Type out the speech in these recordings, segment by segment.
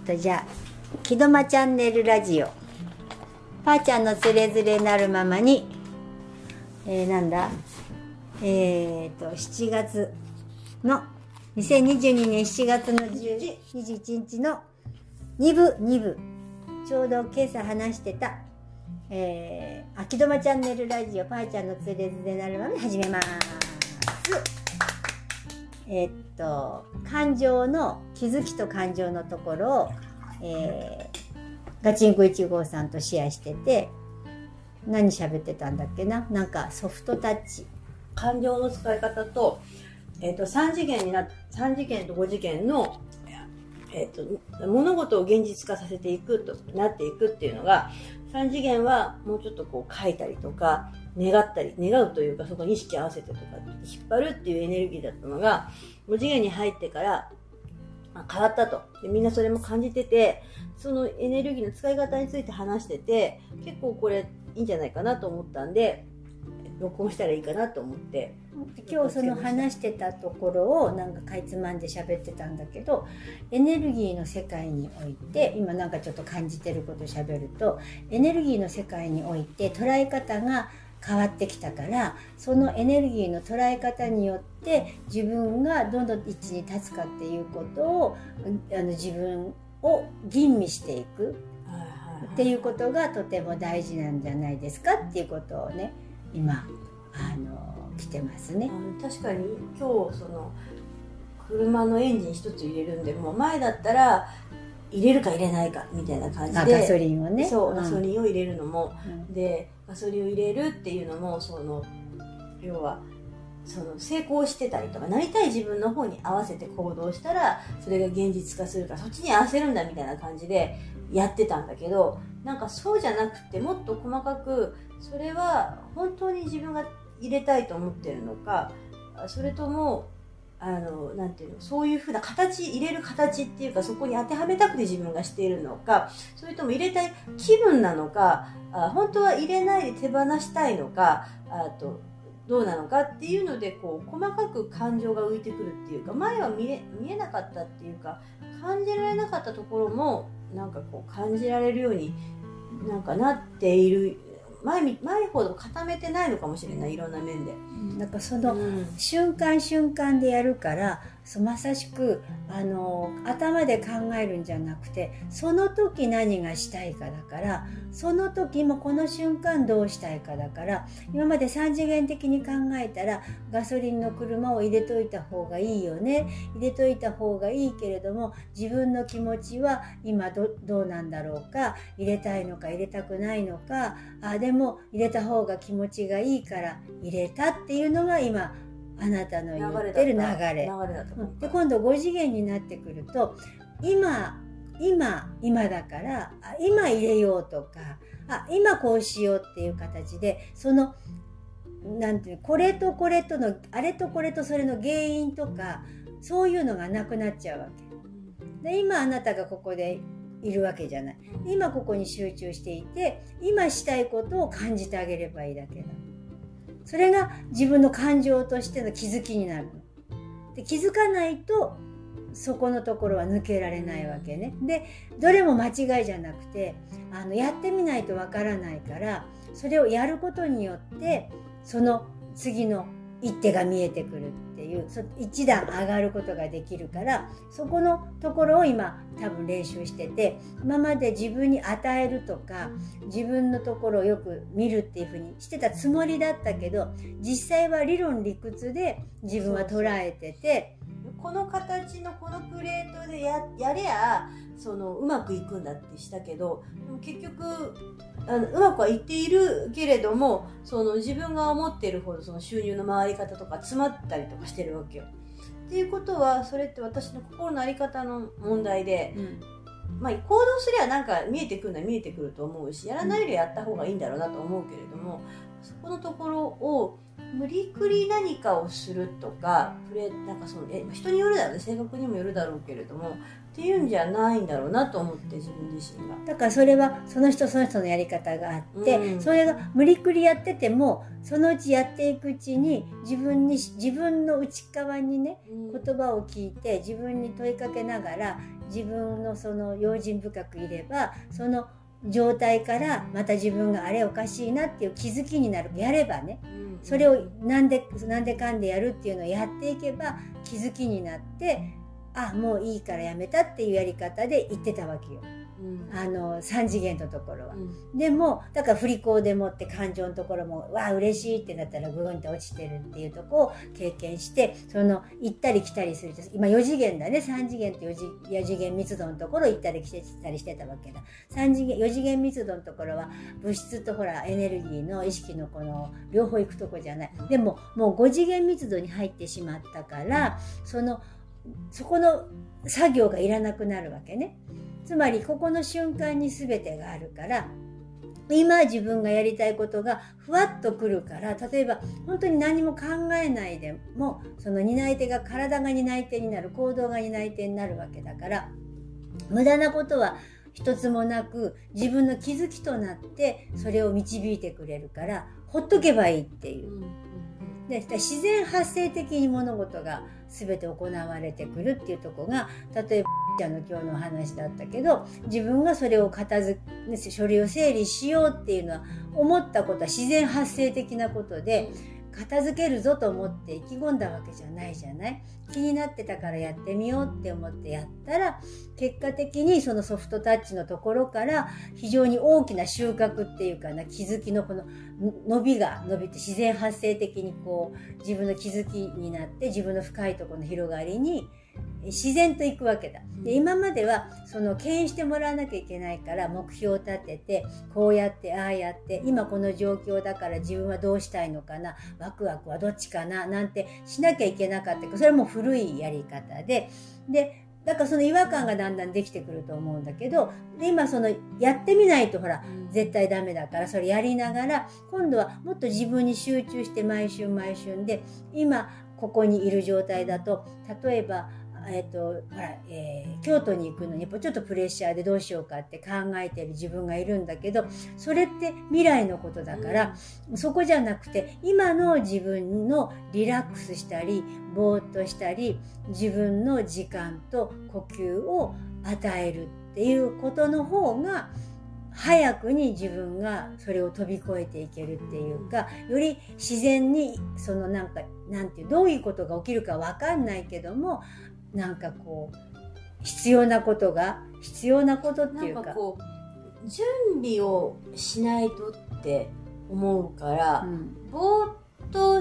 とじゃあ「木戸間チャンネルラジオ」パーちゃんのつれづれなるままにえー、なんだ？えっ、と7月の2022年7月の10時21日の2部2部。ちょうど今朝話してたえー、秋戸間チャンネルラジオパーちゃんのつれづれなるままに始めます。えー、っと感情の気づきと感情のところを、えー、ガチンコ1号さんとシェアしてて何喋ってたんだっけな？なんかソフトタッチ。感情の使い方と,、えー、と3次元にな3次元と5次元のえーと、物事を現実化させていくとなっていくっていうのが3次元はもうちょっとこう書いたりとか願ったり願うというかそこに意識合わせてとか引っ張るっていうエネルギーだったのが5次元に入ってからま変わったと。でみんなそれも感じててそのエネルギーの使い方について話してて結構これいいんじゃないかなと思ったんで録音したらいいかなと思って今日その話してたところをなんかかいつまんで喋ってたんだけどエネルギーの世界において今なんかちょっと感じてることを喋るとエネルギーの世界において捉え方が変わってきたからそのエネルギーの捉え方によって自分がどんどん位置に立つかっていうことをあの自分を吟味していくっていうことがとても大事なんじゃないですかっていうことをね今あの来てますね。確かに今日その車のエンジン一つ入れるんでもう前だったら入れるか入れないかみたいな感じで。ガソリンをね。そうガソリンを入れるのも、うん、でガソリンを入れるっていうのもその要はその成功してたりとかなりたい自分の方に合わせて行動したらそれが現実化するからそっちに合わせるんだみたいな感じでやってたんだけどなんかそうじゃなくてもっと細かくそれは本当に自分が入れたいと思ってるのかそれともあのなんていうのそういうふうな形入れる形っていうかそこに当てはめたくて自分がしているのかそれとも入れたい気分なのかあ本当は入れないで手放したいのかあとどうなのかっていうのでこう細かく感情が浮いてくるっていうか前は見え見えなかったっていうか感じられなかったところもなんかこう感じられるようになんかなっている前前ほど固めてないのかもしれないいろんな面で。なんかその瞬間瞬間でやるからまさしくあの頭で考えるんじゃなくてその時何がしたいかだからその時もこの瞬間どうしたいかだから今まで3次元的に考えたらガソリンの車を入れといた方がいいよね入れといた方がいいけれども自分の気持ちは今どどうなんだろうか入れたいのか入れたくないのかあでも入れた方が気持ちがいいから入れたっていうのが今あなたの言ってる流れ。で今度5次元になってくると今今今だからあ今入れようとかあ今こうしようっていう形でそのなんていうこれとこれとのあれとこれとそれの原因とかそういうのがなくなっちゃうわけ。で今あなたがここでいるわけじゃない。今ここに集中していて今したいことを感じてあげればいいだけだそれが自分の感情としての気づきになる。で気づかないとそこのところは抜けられないわけね。でどれも間違いじゃなくてあのやってみないとわからないからそれをやることによってその次の一手が見えてくる。いう一段上がることができるからそこのところを今多分練習してて今まで自分に与えるとか自分のところをよく見るっていうふうにしてたつもりだったけど実際は理論理屈で自分は捉えてて。この形のこのプレートでややりゃそのうまくいくんだってしたけどでも結局あのうまくはいっているけれどもその自分が思っているほどその収入の回り方とか詰まったりとかしてるわけよ。っていうことはそれって私の心の在り方の問題で、うん、まあ、行動すりゃなんか見えてくるのは見えてくると思うしやらないよりやった方がいいんだろうなと思うけれどもそこのところを無理くり何かをするとかプレなんかそのえ人によるだろうね性格にもよるだろうけれどもっていうんじゃないんだろうなと思って自分自身が。だからそれはその人その人のやり方があって、うん、それが無理くりやっててもそのうちやっていくうちに自分に自分の内側にね、言葉を聞いて自分に問いかけながら自分のその用心深くいればその状態からまた自分があれおかしいなっていう気づきになる。やればねそれをなんでなんでかんでやるっていうのをやっていけば気づきになってあもういいからやめたっていうやり方で言ってたわけよ。あの3次元のところは、うん、でもだから振り子でもって感情のところもわあ嬉しいってなったらグーンって落ちてるっていうとこを経験してその行ったり来たりする今4次元だね。3次元と 4, 次4次元密度のところ行ったり来たりしてたわけだ。3次元4次元密度のところは物質とほらエネルギーの意識のこの両方行くとこじゃない。でももう5次元密度に入ってしまったからそのそこの作業がいらなくなるわけね。つまりここの瞬間に全てがあるから今自分がやりたいことがふわっとくるから例えば本当に何も考えないでもその担い手が体が担い手になる行動が担い手になるわけだから無駄なことは一つもなく自分の気づきとなってそれを導いてくれるからほっとけばいいっていう。で自然発生的に物事が全て行われてくるっていうとこが例えばちゃんの今日の話だったけど自分がそれを片付け書類を整理しようっていうのは思ったことは自然発生的なことで片付けるぞと思って意気込んだわけじゃないじゃない？気になってたからやってみようって思ってやったら結果的にそのソフトタッチのところから非常に大きな収穫っていうかな気づきのこの伸びが伸びて自然発生的にこう自分の気づきになって自分の深いところの広がりに自然と行くわけだ。で今まではその牽引してもらわなきゃいけないから目標を立ててこうやってああやって今この状況だから自分はどうしたいのかなワクワクはどっちかななんてしなきゃいけなかった。それも古いやり方で。でだからその違和感がだんだんできてくると思うんだけど今そのやってみないとほら絶対ダメだからそれやりながら今度はもっと自分に集中して毎週毎週で今ここにいる状態だと例えばえーとほらえー、京都に行くのにちょっとプレッシャーでどうしようかって考えてる自分がいるんだけどそれって未来のことだから、うん、そこじゃなくて今の自分のリラックスしたりぼーっとしたり自分の時間と呼吸を与えるっていうことの方が早くに自分がそれを飛び越えていけるっていうかより自然にそのなんかなんていうどういうことが起きるか分かんないけどもなんかこう必要なことが必要なことっていうか。こう準備をしないとって思うから、うん、ぼーっと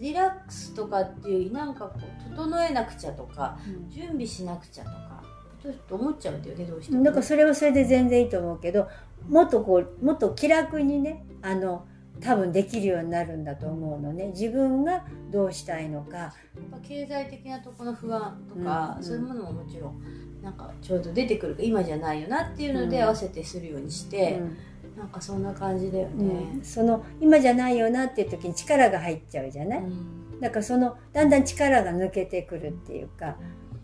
リラックスとかっていうなんかこう整えなくちゃとか、うん、準備しなくちゃとかちょっと思っちゃうんだよねどうしても、だからそれはそれで全然いいと思うけどもっとこうもっと気楽にねあの多分できるようになるんだと思うのね。自分がどうしたいのか。経済的なところの不安とか、うん、そういうものももちろんなんかちょうど出てくるか今じゃないよなっていうので合わせてするようにして、うん、なんかそんな感じだよね、うん、その今じゃないよなっていう時に力が入っちゃうじゃない、うん、だからそのだんだん力が抜けてくるっていうか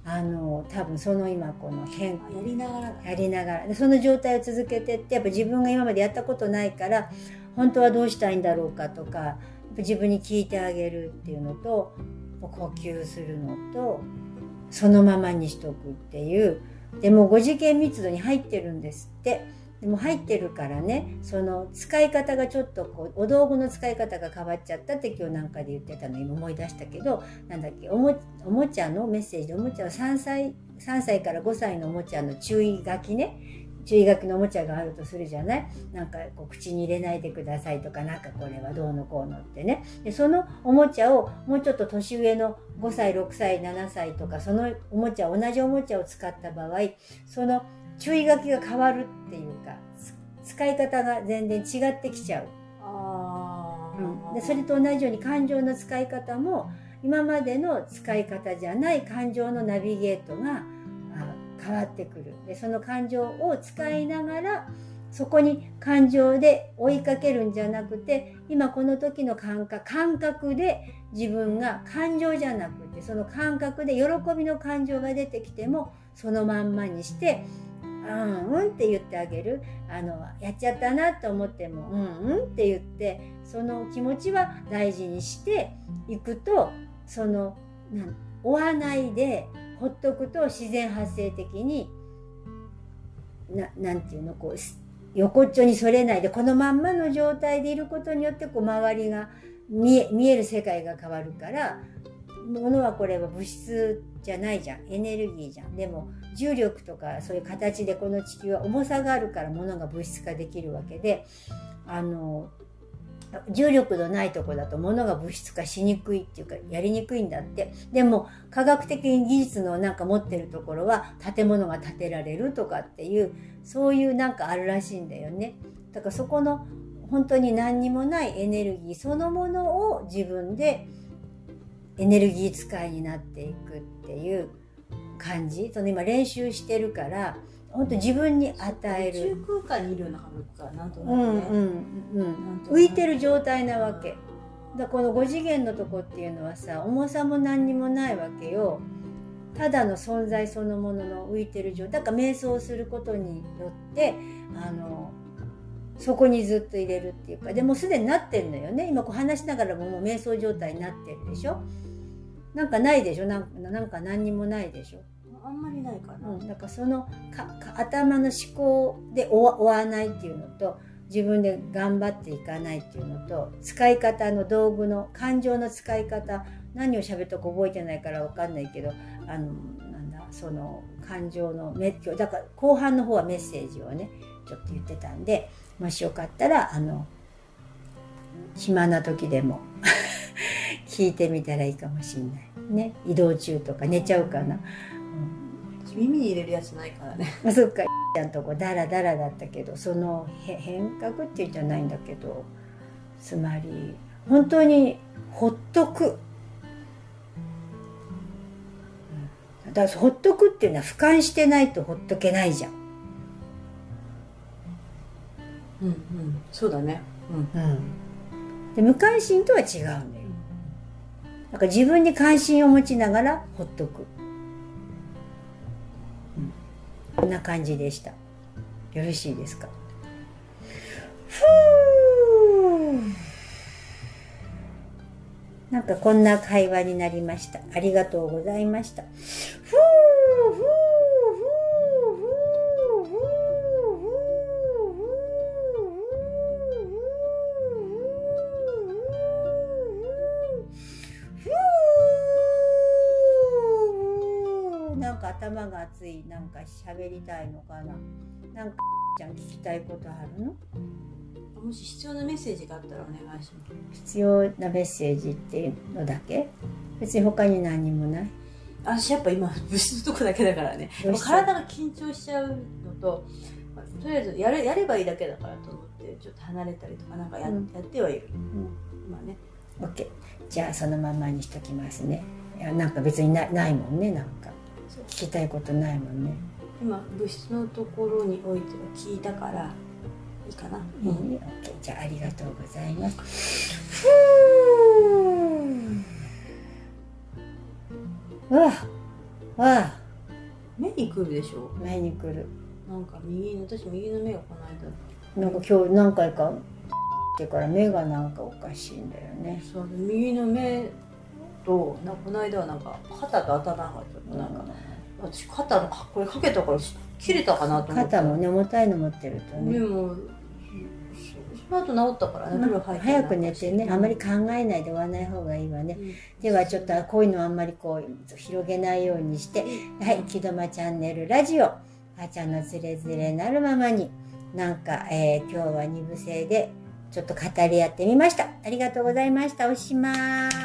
あの多分その今この変化やりながらやりながら。でその状態を続けてってやっぱ自分が今までやったことないから本当はどうしたいんだろうかとか自分に聞いてあげるっていうのと呼吸するのとそのままにしとくっていう。でも5次元密度に入ってるんですって。でも入ってるからねその使い方がちょっとこうお道具の使い方が変わっちゃったって今日なんかで言ってたの。今思い出したけどなんだっけおもおもちゃのメッセージおもちゃは3歳3歳から5歳のおもちゃの注意書きね。注意書きのおもちゃがあるとするじゃない？なんかこう口に入れないでくださいとかなんかこれはどうのこうのってね。でそのおもちゃをもうちょっと年上の5歳6歳7歳とかそのおもちゃ同じおもちゃを使った場合その注意書きが変わるっていうか使い方が全然違ってきちゃう。あうん、でそれと同じように感情の使い方も今までの使い方じゃない感情のナビゲートが変わってくる。でその感情を使いながらそこに感情で追いかけるんじゃなくて今この時の感覚感覚で自分が感情じゃなくてその感覚で喜びの感情が出てきてもそのまんまにしてうんうんって言ってあげる。あのやっちゃったなと思ってもうんうんって言ってその気持ちは大事にしていくとその追わないでほっとくと自然発生的にななんていうのこう横っちょにそれないでこのまんまの状態でいることによってこう周りが見え見える世界が変わるから物はこれは物質じゃないじゃんエネルギーじゃん。でも重力とかそういう形でこの地球は重さがあるから物が物質化できるわけであの重力のないとこだと物が物質化しにくいっていうかやりにくいんだって。でも科学的に技術のなんか持ってるところは建物が建てられるとかっていうそういうなんかあるらしいんだよね。だからそこの本当に何にもないエネルギーそのものを自分でエネルギー使いになっていくっていう感じ。その今練習してるから本当自分に与える。宇宙空間にいるような感覚かなんとなくね、うんうんうん浮いてる状態なわけ。だこの5次元のとこっていうのはさ重さも何にもないわけよ。ただの存在そのものの浮いてる状態。だから瞑想することによってあのそこにずっと入れるっていうか。でもすでになってんのよね。今こう話しながらももう瞑想状態になってるでしょ。なんかないでしょ。なんかなんか何にもないでしょあんまりないかな、うん、だからそのかか頭の思考で追わないっていうのと自分で頑張っていかないっていうのと使い方の道具の感情の使い方何を喋ったか覚えてないから分かんないけどあのなんだその感情のメだから後半の方はメッセージをねちょっと言ってたんでもしよかったらあの暇な時でも 聞いてみたらいいかもしれないね移動中とか寝ちゃうかな。耳に入れるやつないからね。あ そっか。ちゃんとこ。うダラダラだったけどそのへ変革っていうんじゃないんだけど。つまり本当にほっとく、うん、だからほっとくっていうのは俯瞰してないとほっとけないじゃん、うんうん。そうだね。うん。うん、で無関心とは違うんだよ。だから自分に関心を持ちながらほっとく、んな感じでした。よろしいですか？ふう。なんかこんな会話になりました。ありがとうございました。ふが熱いなんか喋りたいのかな。なんかちゃん聞きたいことあるの？もし必要なメッセージがあったらお願いします。必要なメッセージっていうのだけ？別に他に何にもない？私やっぱ今物質のとこだけだからね。体が緊張しちゃうのと、まあとりあえずやれやればいいだけだからと思ってちょっと離れたりとかなんかや,、うん。やってはいる。うん。まあね。OK じゃあそのままにしときますね。いやなんか別になないもんねなんか聞きたいことないもんね。今物質のところにおいては聞いたからいいかな、いいね OK じゃあありがとうございます。わあわあ。目に来るでしょ。前に来る。なんか右の私右の目がこの間。なんか今日何回かってから目がなんかおかしいんだよね。そう右の目となこの間はなんか肩と頭がちょっとなんか、私肩のこれかけたからし切れたかなと思って肩もね重たいの持ってるとね。でもその後治ったからね風呂入って早く寝てねあまり考えないで終わらない方がいいわね。うん。ではちょっとこういうのあんまりこう広げないようにしてはい「木戸間チャンネルラジオ」あーちゃんのズレズレなるままになんか、えー今日は二部制でちょっと語り合ってみました。ありがとうございました。おしまい